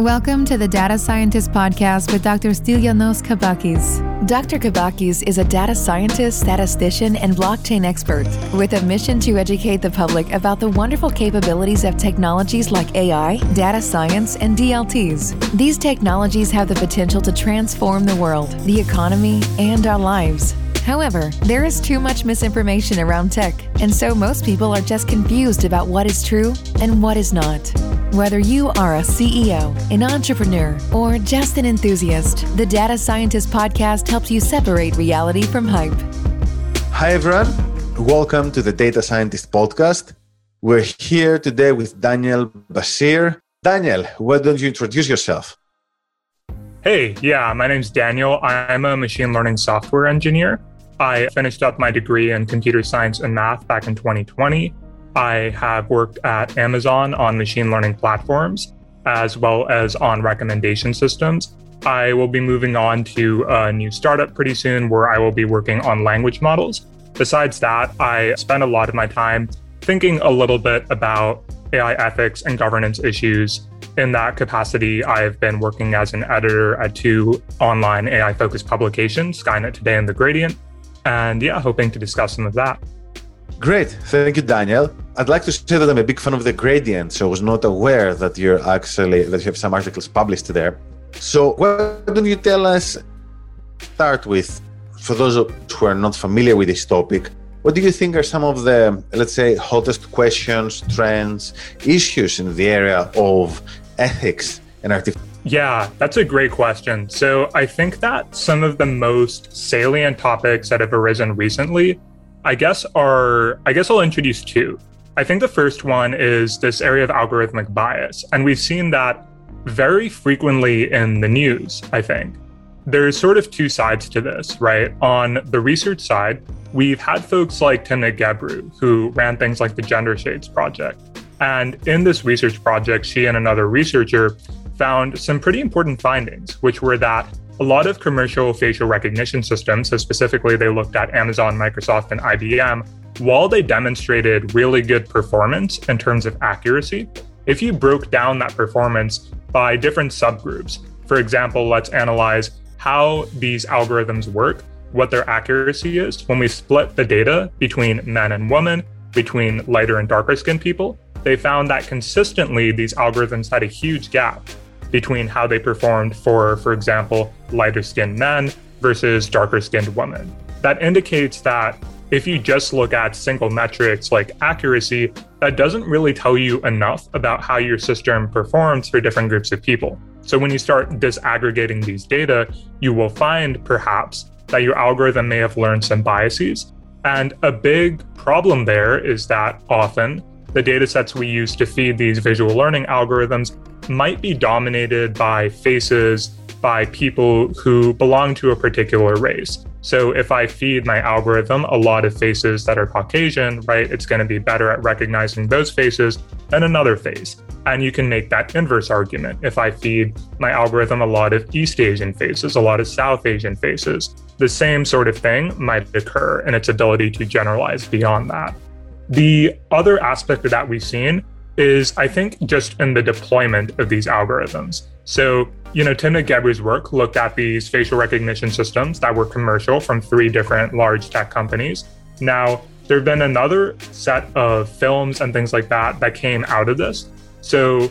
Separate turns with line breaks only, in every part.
Welcome to the Data Scientist Podcast with Dr. Stylianos Kampakis. Dr. Kampakis is a data scientist, statistician, and blockchain expert with a mission to educate the public about the wonderful capabilities of technologies like AI, data science, and DLTs. These technologies have the potential to transform the world, the economy, and our lives. However, there is too much misinformation around tech, and so most people are just confused about what is true and what is not. Whether you are a CEO, an entrepreneur, or just an enthusiast, the Data Scientist podcast helps you separate reality from hype.
Hi, everyone. Welcome to the Data Scientist podcast. We're here today with Daniel Bashir. Daniel, why don't you introduce yourself?
Hey, yeah, my name's Daniel. I'm a machine learning software engineer. I finished up my degree in computer science and math back in 2020. I have worked at Amazon on machine learning platforms as well as on recommendation systems. I will be moving on to a new startup pretty soon where I will be working on language models. Besides that, I spend a lot of my time thinking a little bit about AI ethics and governance issues. In that capacity, I've been working as an editor at two online AI focused publications, Skynet Today and The Gradient. And yeah, hoping to discuss some of that.
Great. Thank you, Daniel. I'd like to say that I'm a big fan of the gradient, so I was not aware that you're actually that you have some articles published there. So why don't you tell us start with for those who are not familiar with this topic, what do you think are some of the let's say hottest questions, trends, issues in the area of ethics and artificial
yeah, that's a great question. So I think that some of the most salient topics that have arisen recently I guess are I guess I'll introduce two. I think the first one is this area of algorithmic bias, and we've seen that very frequently in the news, I think. There's sort of two sides to this, right? On the research side, we've had folks like Timnit Gebru, who ran things like the Gender Shades Project. And in this research project, she and another researcher found some pretty important findings, which were that a lot of commercial facial recognition systems, so specifically they looked at Amazon, Microsoft, and IBM, while they demonstrated really good performance in terms of accuracy, if you broke down that performance by different subgroups, for example, let's analyze how these algorithms work, what their accuracy is when we split the data between men and women, between lighter and darker skinned people, they found that consistently these algorithms had a huge gap between how they performed for, for example, lighter skinned men versus darker skinned women. That indicates that if you just look at single metrics like accuracy, that doesn't really tell you enough about how your system performs for different groups of people. So when you start disaggregating these data, you will find perhaps that your algorithm may have learned some biases. And a big problem there is that often the data sets we use to feed these visual learning algorithms might be dominated by faces by people who belong to a particular race. So if I feed my algorithm a lot of faces that are Caucasian, right, it's going to be better at recognizing those faces than another face. And you can make that inverse argument. If I feed my algorithm a lot of East Asian faces, a lot of South Asian faces, the same sort of thing might occur in its ability to generalize beyond that. The other aspect of that we've seen is I think just in the deployment of these algorithms. So, you know, Timnit Gebru's work looked at these facial recognition systems that were commercial from three different large tech companies. Now, there have been another set of films and things like that that came out of this. So,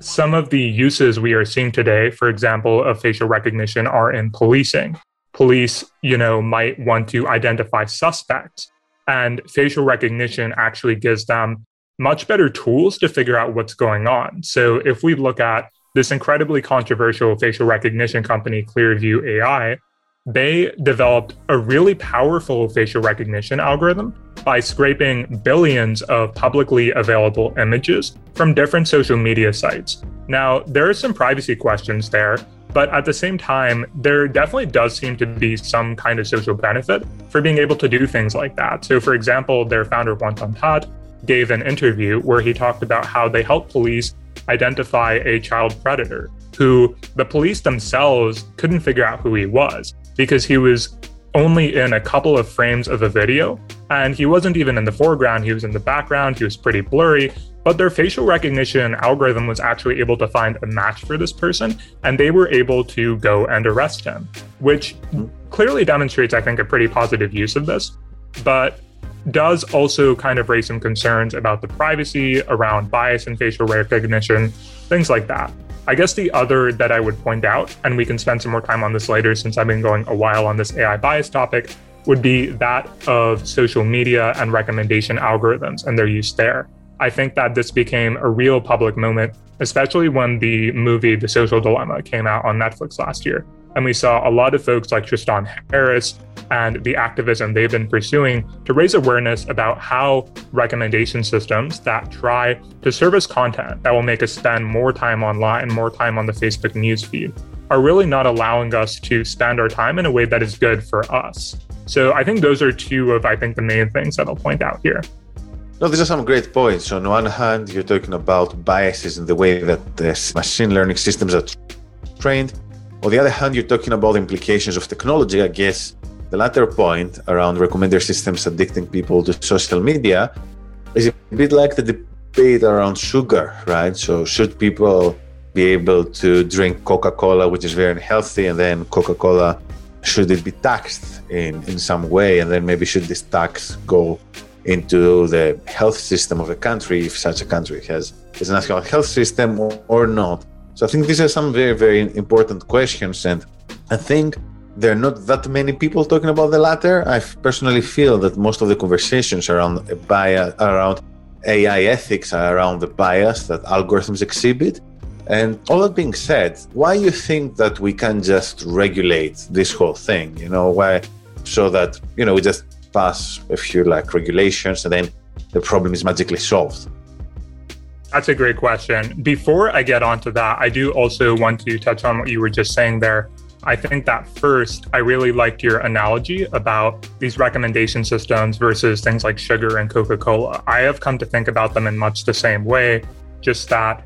some of the uses we are seeing today, for example, of facial recognition are in policing. Police, you know, might want to identify suspects and facial recognition actually gives them much better tools to figure out what's going on. So if we look at this incredibly controversial facial recognition company, Clearview AI, they developed a really powerful facial recognition algorithm by scraping billions of publicly available images from different social media sites. Now, there are some privacy questions there, but at the same time, there definitely does seem to be some kind of social benefit for being able to do things like that. So, for example, their founder, Hoan Ton-That, gave an interview where he talked about how they help police identify a child predator who the police themselves couldn't figure out who he was because he was only in a couple of frames of a video. And he wasn't even in the foreground. He was in the background. He was pretty blurry but their facial recognition algorithm was actually able to find a match for this person and they were able to go and arrest him, which clearly demonstrates, I think, a pretty positive use of this, but does also kind of raise some concerns about the privacy around bias in facial recognition, things like that. I guess the other that I would point out, and we can spend some more time on this later since I've been going a while on this AI bias topic, would be that of social media and recommendation algorithms and their use there. I think that this became a real public moment, especially when the movie The Social Dilemma came out on Netflix last year. And we saw a lot of folks like Tristan Harris and the activism they've been pursuing to raise awareness about how recommendation systems that try to service content that will make us spend more time online, and more time on the Facebook newsfeed, are really not allowing us to spend our time in a way that is good for us. So I think those are two of, I think, the main things that I'll point out here.
No, these are some great points. On one hand, you're talking about biases in the way that the machine learning systems are trained. On the other hand, you're talking about implications of technology. I guess the latter point around recommender systems addicting people to social media is a bit like the debate around sugar, right? So, should people be able to drink Coca Cola, which is very unhealthy, and then Coca Cola, should it be taxed in, in some way? And then maybe should this tax go into the health system of a country if such a country has a national health system or, or not. So I think these are some very, very important questions. And I think there are not that many people talking about the latter. I personally feel that most of the conversations around bias, around AI ethics are around the bias that algorithms exhibit. And all that being said, why do you think that we can just regulate this whole thing? You know, why so that you know we just pass a few like regulations and then the problem is magically solved?
That's a great question. Before I get onto that, I do also want to touch on what you were just saying there. I think that first, I really liked your analogy about these recommendation systems versus things like sugar and Coca Cola. I have come to think about them in much the same way, just that,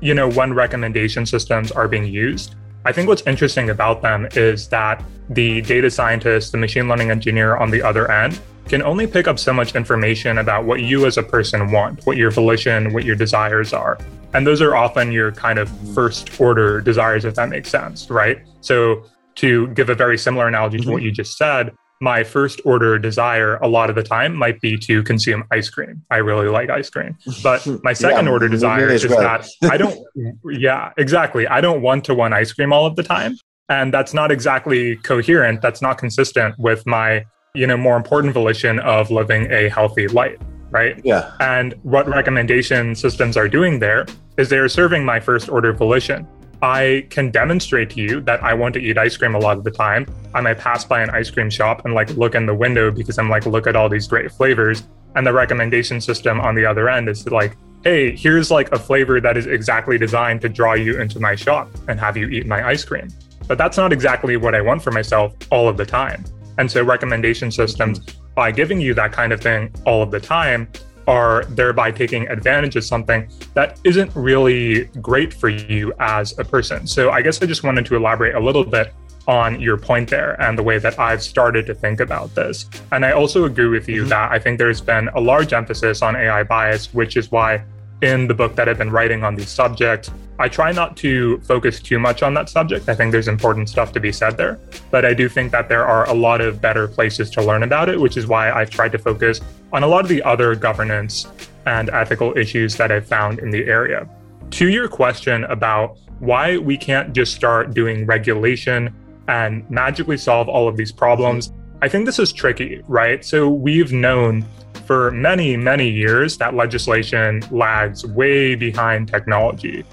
you know, when recommendation systems are being used, I think what's interesting about them is that the data scientist, the machine learning engineer on the other end, can only pick up so much information about what you as a person want, what your volition, what your desires are. And those are often your kind of first order desires, if that makes sense, right? So, to give a very similar analogy to mm-hmm. what you just said, my first order desire a lot of the time might be to consume ice cream. I really like ice cream. But my second yeah, order desire is that I don't, yeah, exactly. I don't want to want ice cream all of the time. And that's not exactly coherent. That's not consistent with my, you know, more important volition of living a healthy life. Right.
Yeah.
And what recommendation systems are doing there is they're serving my first order volition. I can demonstrate to you that I want to eat ice cream a lot of the time. I might pass by an ice cream shop and like look in the window because I'm like, look at all these great flavors. And the recommendation system on the other end is like, hey, here's like a flavor that is exactly designed to draw you into my shop and have you eat my ice cream. But that's not exactly what I want for myself all of the time. And so recommendation systems, by giving you that kind of thing all of the time, are thereby taking advantage of something that isn't really great for you as a person. So I guess I just wanted to elaborate a little bit on your point there and the way that I've started to think about this. And I also agree with you mm-hmm. that I think there's been a large emphasis on AI bias, which is why in the book that I've been writing on these subjects, I try not to focus too much on that subject. I think there's important stuff to be said there, but I do think that there are a lot of better places to learn about it, which is why I've tried to focus on a lot of the other governance and ethical issues that I've found in the area. To your question about why we can't just start doing regulation and magically solve all of these problems, I think this is tricky, right? So we've known for many, many years that legislation lags way behind technology.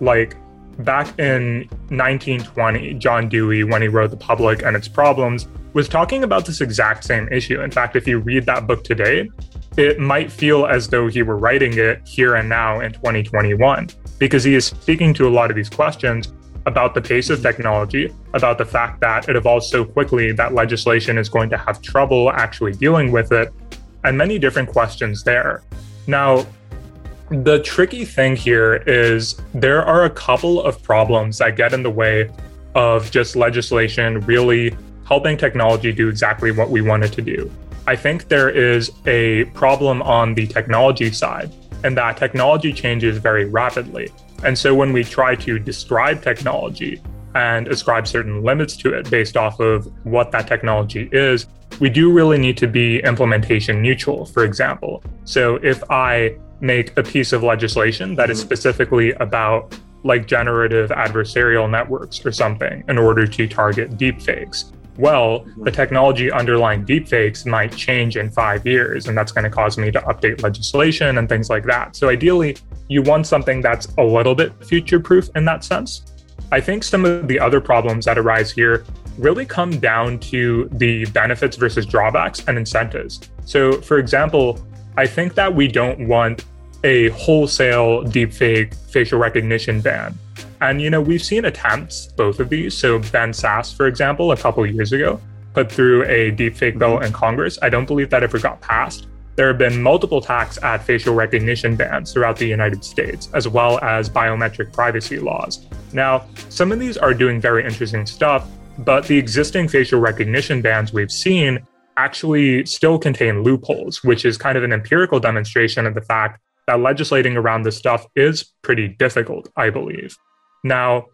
Like back in 1920, John Dewey, when he wrote The Public and Its Problems, was talking about this exact same issue. In fact, if you read that book today, it might feel as though he were writing it here and now in 2021, because he is speaking to a lot of these questions about the pace of technology, about the fact that it evolves so quickly that legislation is going to have trouble actually dealing with it, and many different questions there. Now, the tricky thing here is there are a couple of problems that get in the way of just legislation really helping technology do exactly what we want it to do. I think there is a problem on the technology side and that technology changes very rapidly. And so when we try to describe technology and ascribe certain limits to it based off of what that technology is, we do really need to be implementation neutral, for example. So if I make a piece of legislation that is mm-hmm. specifically about like generative adversarial networks or something in order to target deepfakes, well, mm-hmm. the technology underlying deepfakes might change in five years, and that's going to cause me to update legislation and things like that. So, ideally, you want something that's a little bit future proof in that sense. I think some of the other problems that arise here really come down to the benefits versus drawbacks and incentives. So, for example, I think that we don't want a wholesale deepfake facial recognition ban. And you know, we've seen attempts both of these. So Ben Sasse, for example, a couple years ago, put through a deepfake bill mm-hmm. in Congress. I don't believe that ever got passed. There have been multiple attacks at facial recognition bans throughout the United States, as well as biometric privacy laws. Now, some of these are doing very interesting stuff, but the existing facial recognition bans we've seen actually still contain loopholes, which is kind of an empirical demonstration of the fact that legislating around this stuff is pretty difficult, I believe. Now,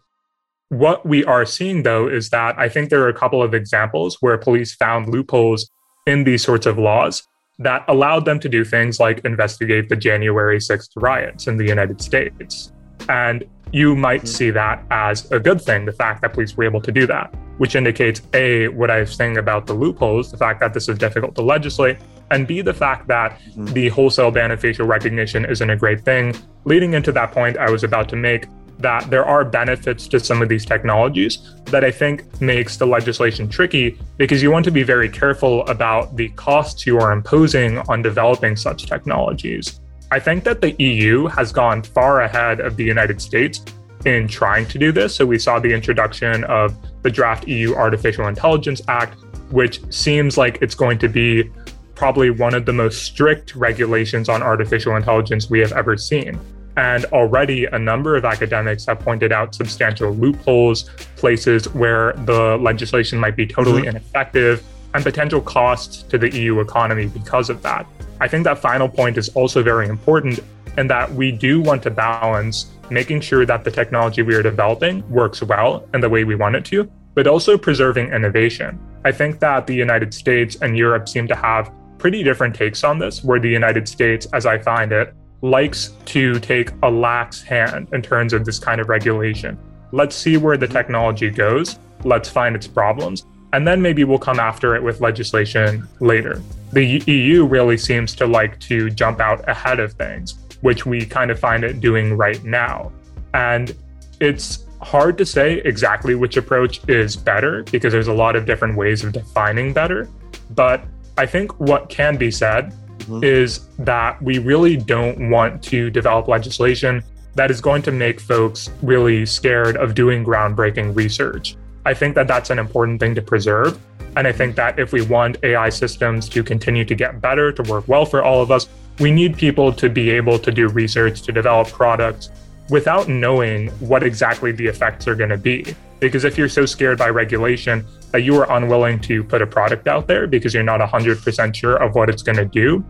what we are seeing though is that I think there are a couple of examples where police found loopholes in these sorts of laws that allowed them to do things like investigate the January 6th riots in the United States. And you might mm-hmm. see that as a good thing, the fact that police were able to do that, which indicates A, what I was saying about the loopholes, the fact that this is difficult to legislate, and B, the fact that mm-hmm. the wholesale ban of facial recognition isn't a great thing. Leading into that point I was about to make, that there are benefits to some of these technologies that I think makes the legislation tricky because you want to be very careful about the costs you are imposing on developing such technologies. I think that the EU has gone far ahead of the United States in trying to do this. So we saw the introduction of the draft EU Artificial Intelligence Act, which seems like it's going to be probably one of the most strict regulations on artificial intelligence we have ever seen. And already a number of academics have pointed out substantial loopholes, places where the legislation might be totally mm-hmm. ineffective, and potential costs to the EU economy because of that. I think that final point is also very important in that we do want to balance making sure that the technology we are developing works well in the way we want it to, but also preserving innovation. I think that the United States and Europe seem to have pretty different takes on this, where the United States, as I find it, likes to take a lax hand in terms of this kind of regulation. Let's see where the technology goes, let's find its problems, and then maybe we'll come after it with legislation later. The EU really seems to like to jump out ahead of things, which we kind of find it doing right now. And it's hard to say exactly which approach is better because there's a lot of different ways of defining better. But I think what can be said mm-hmm. is that we really don't want to develop legislation that is going to make folks really scared of doing groundbreaking research. I think that that's an important thing to preserve. And I think that if we want AI systems to continue to get better, to work well for all of us, we need people to be able to do research, to develop products without knowing what exactly the effects are going to be. Because if you're so scared by regulation that you are unwilling to put a product out there because you're not 100% sure of what it's going to do,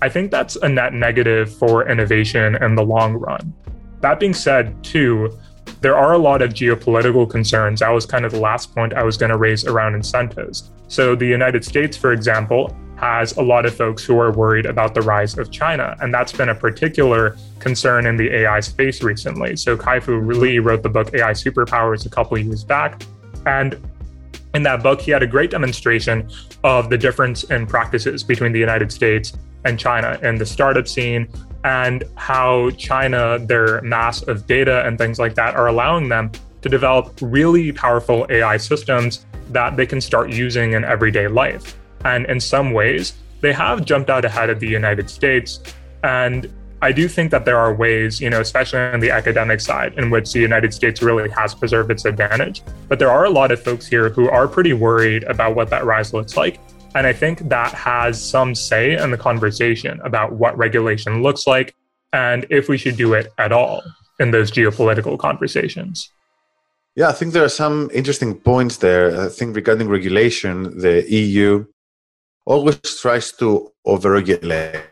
I think that's a net negative for innovation in the long run. That being said, too, there are a lot of geopolitical concerns. That was kind of the last point I was going to raise around incentives. So, the United States, for example, has a lot of folks who are worried about the rise of China. And that's been a particular concern in the AI space recently. So, Kai-Fu Lee wrote the book AI Superpowers a couple years back. And in that book, he had a great demonstration of the difference in practices between the United States and China in the startup scene and how China, their mass of data and things like that, are allowing them to develop really powerful AI systems that they can start using in everyday life. And in some ways, they have jumped out ahead of the United States. And I do think that there are ways, you know, especially on the academic side, in which the United States really has preserved its advantage. But there are a lot of folks here who are pretty worried about what that rise looks like. And I think that has some say in the conversation about what regulation looks like and if we should do it at all in those geopolitical conversations.
Yeah, I think there are some interesting points there. I think regarding regulation, the EU always tries to overregulate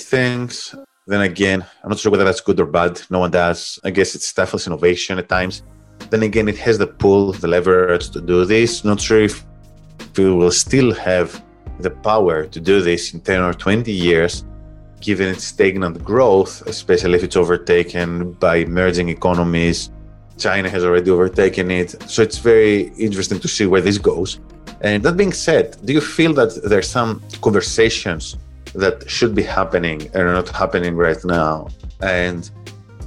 things. Then again, I'm not sure whether that's good or bad. No one does. I guess it stifles innovation at times. Then again, it has the pull, the leverage to do this. Not sure if we will still have the power to do this in 10 or 20 years, given its stagnant growth, especially if it's overtaken by emerging economies. China has already overtaken it. So it's very interesting to see where this goes. And that being said, do you feel that there's some conversations that should be happening and are not happening right now? And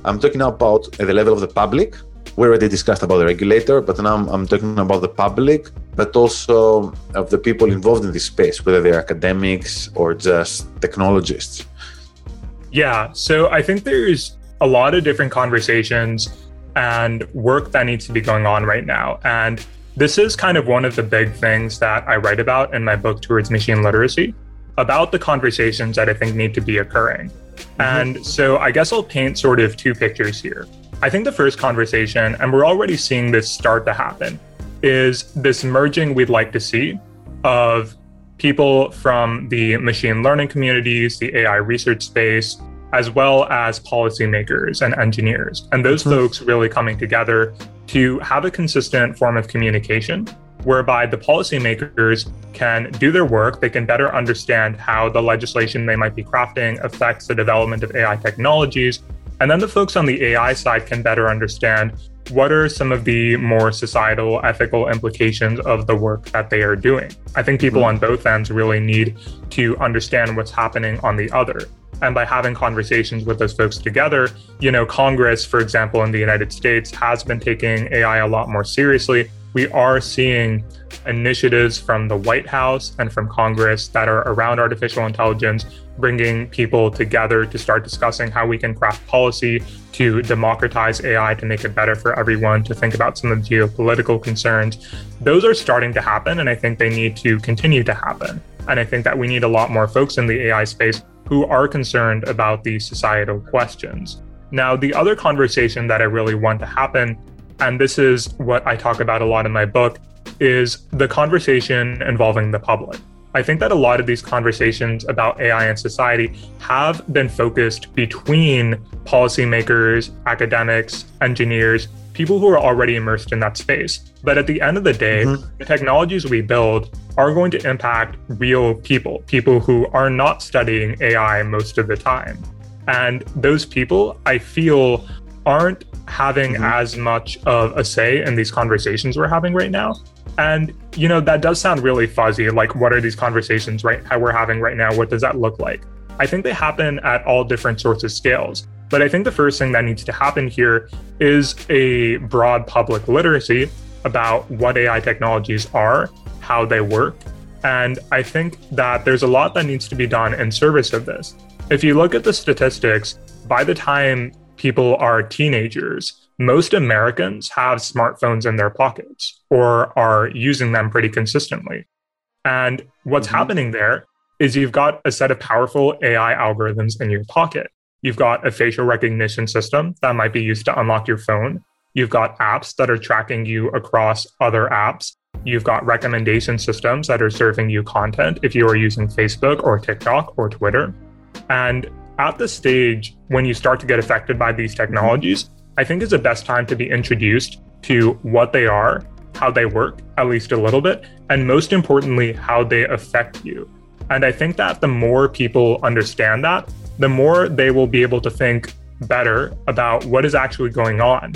I'm talking about at the level of the public. We already discussed about the regulator, but now I'm, I'm talking about the public, but also of the people involved in this space, whether they're academics or just technologists.
Yeah, so I think there's a lot of different conversations and work that needs to be going on right now. And this is kind of one of the big things that I write about in my book, Towards Machine Literacy, about the conversations that I think need to be occurring. Mm-hmm. And so I guess I'll paint sort of two pictures here. I think the first conversation, and we're already seeing this start to happen, is this merging we'd like to see of people from the machine learning communities, the AI research space, as well as policymakers and engineers. And those mm-hmm. folks really coming together to have a consistent form of communication whereby the policymakers can do their work, they can better understand how the legislation they might be crafting affects the development of AI technologies. And then the folks on the AI side can better understand what are some of the more societal ethical implications of the work that they are doing. I think people mm-hmm. on both ends really need to understand what's happening on the other. And by having conversations with those folks together, you know, Congress, for example, in the United States has been taking AI a lot more seriously. We are seeing initiatives from the White House and from Congress that are around artificial intelligence, bringing people together to start discussing how we can craft policy to democratize AI to make it better for everyone, to think about some of the geopolitical concerns. Those are starting to happen, and I think they need to continue to happen. And I think that we need a lot more folks in the AI space who are concerned about these societal questions. Now, the other conversation that I really want to happen, and this is what I talk about a lot in my book, is the conversation involving the public. I think that a lot of these conversations about AI and society have been focused between policymakers, academics, engineers, people who are already immersed in that space. But at the end of the day, mm-hmm. the technologies we build are going to impact real people, people who are not studying AI most of the time. And those people, I feel, aren't having mm-hmm. as much of a say in these conversations we're having right now. And, you know, that does sound really fuzzy. Like, what are these conversations right how we're having right now? What does that look like? I think they happen at all different sorts of scales. But I think the first thing that needs to happen here is a broad public literacy about what AI technologies are, how they work. And I think that there's a lot that needs to be done in service of this. If you look at the statistics, by the time people are teenagers, most Americans have smartphones in their pockets or are using them pretty consistently. And what's mm-hmm. happening there is you've got a set of powerful AI algorithms in your pocket. You've got a facial recognition system that might be used to unlock your phone. You've got apps that are tracking you across other apps. You've got recommendation systems that are serving you content if you are using Facebook or TikTok or Twitter. And at the stage when you start to get affected by these technologies, I think is the best time to be introduced to what they are, how they work, at least a little bit, and most importantly, how they affect you. And I think that the more people understand that, the more they will be able to think better about what is actually going on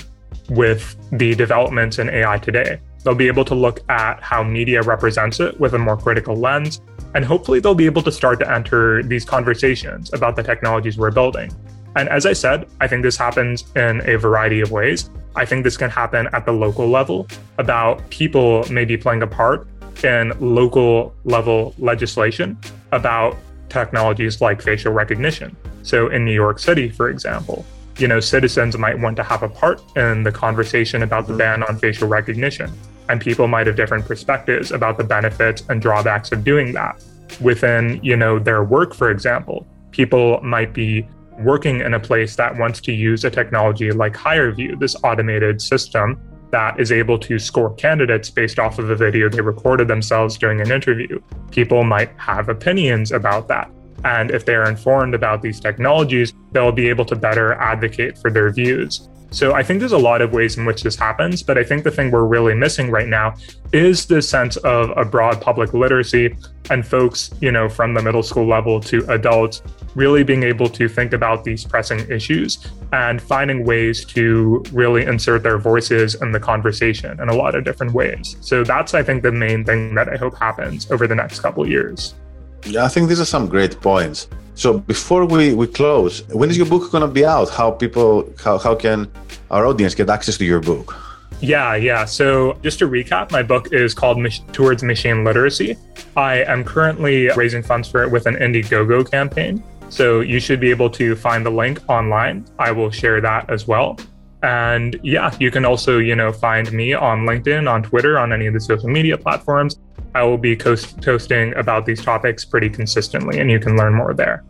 with the developments in AI today. They'll be able to look at how media represents it with a more critical lens. And hopefully, they'll be able to start to enter these conversations about the technologies we're building. And as I said, I think this happens in a variety of ways. I think this can happen at the local level about people maybe playing a part in local level legislation about technologies like facial recognition. So in New York City, for example, you know, citizens might want to have a part in the conversation about the mm-hmm. ban on facial recognition. And people might have different perspectives about the benefits and drawbacks of doing that. Within, you know, their work, for example, people might be working in a place that wants to use a technology like HireVue, this automated system that is able to score candidates based off of a video they recorded themselves during an interview. People might have opinions about that. And if they are informed about these technologies, they'll be able to better advocate for their views. So I think there's a lot of ways in which this happens, but I think the thing we're really missing right now is this sense of a broad public literacy and folks, you know, from the middle school level to adults really being able to think about these pressing issues and finding ways to really insert their voices in the conversation in a lot of different ways. So that's I think the main thing that I hope happens over the next couple years.
Yeah, I think these are some great points. So before we, we close, when is your book going to be out? How people, how, how can our audience get access to your book?
Yeah, yeah. So just to recap, my book is called Towards Machine Literacy. I am currently raising funds for it with an Indiegogo campaign. So you should be able to find the link online. I will share that as well. And yeah, you can also, you know, find me on LinkedIn, on Twitter, on any of the social media platforms. I will be coast- posting about these topics pretty consistently, and you can learn more there.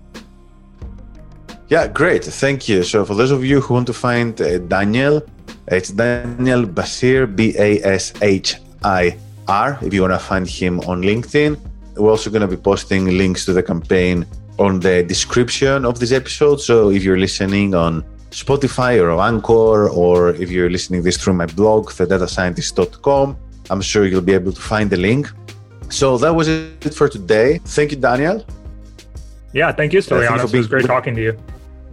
Yeah, great. Thank you. So, for those of you who want to find uh, Daniel, it's Daniel Bashir, B A S H I R, if you want to find him on LinkedIn. We're also going to be posting links to the campaign on the description of this episode. So, if you're listening on Spotify or Anchor, or if you're listening this through my blog, thedatascientist.com, I'm sure you'll be able to find the link. So that was it for today. Thank you, Daniel.
Yeah, thank you, Stylianos. It was great talking to you.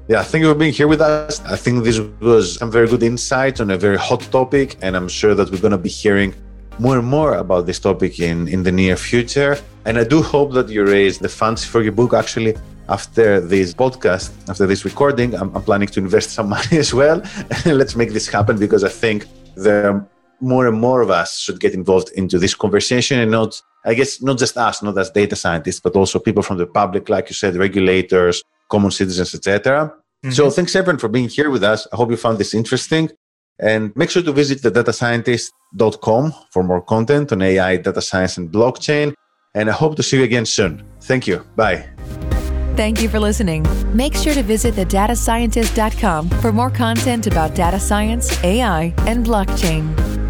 Yeah, thank you for being here with us. I think this was some very good insight on a very hot topic, and I'm sure that we're going to be hearing more and more about this topic in, in the near future. And I do hope that you raise the funds for your book. Actually, after this podcast, after this recording, I'm, I'm planning to invest some money as well. Let's make this happen because I think there more and more of us should get involved into this conversation and not I guess not just us, not as data scientists, but also people from the public, like you said, regulators, common citizens, etc. Mm-hmm. So thanks everyone for being here with us. I hope you found this interesting. And make sure to visit the datascientist.com for more content on AI, data science, and blockchain. And I hope to see you again soon. Thank you. Bye.
Thank you for listening. Make sure to visit thedatascientist.com for more content about data science, AI, and blockchain.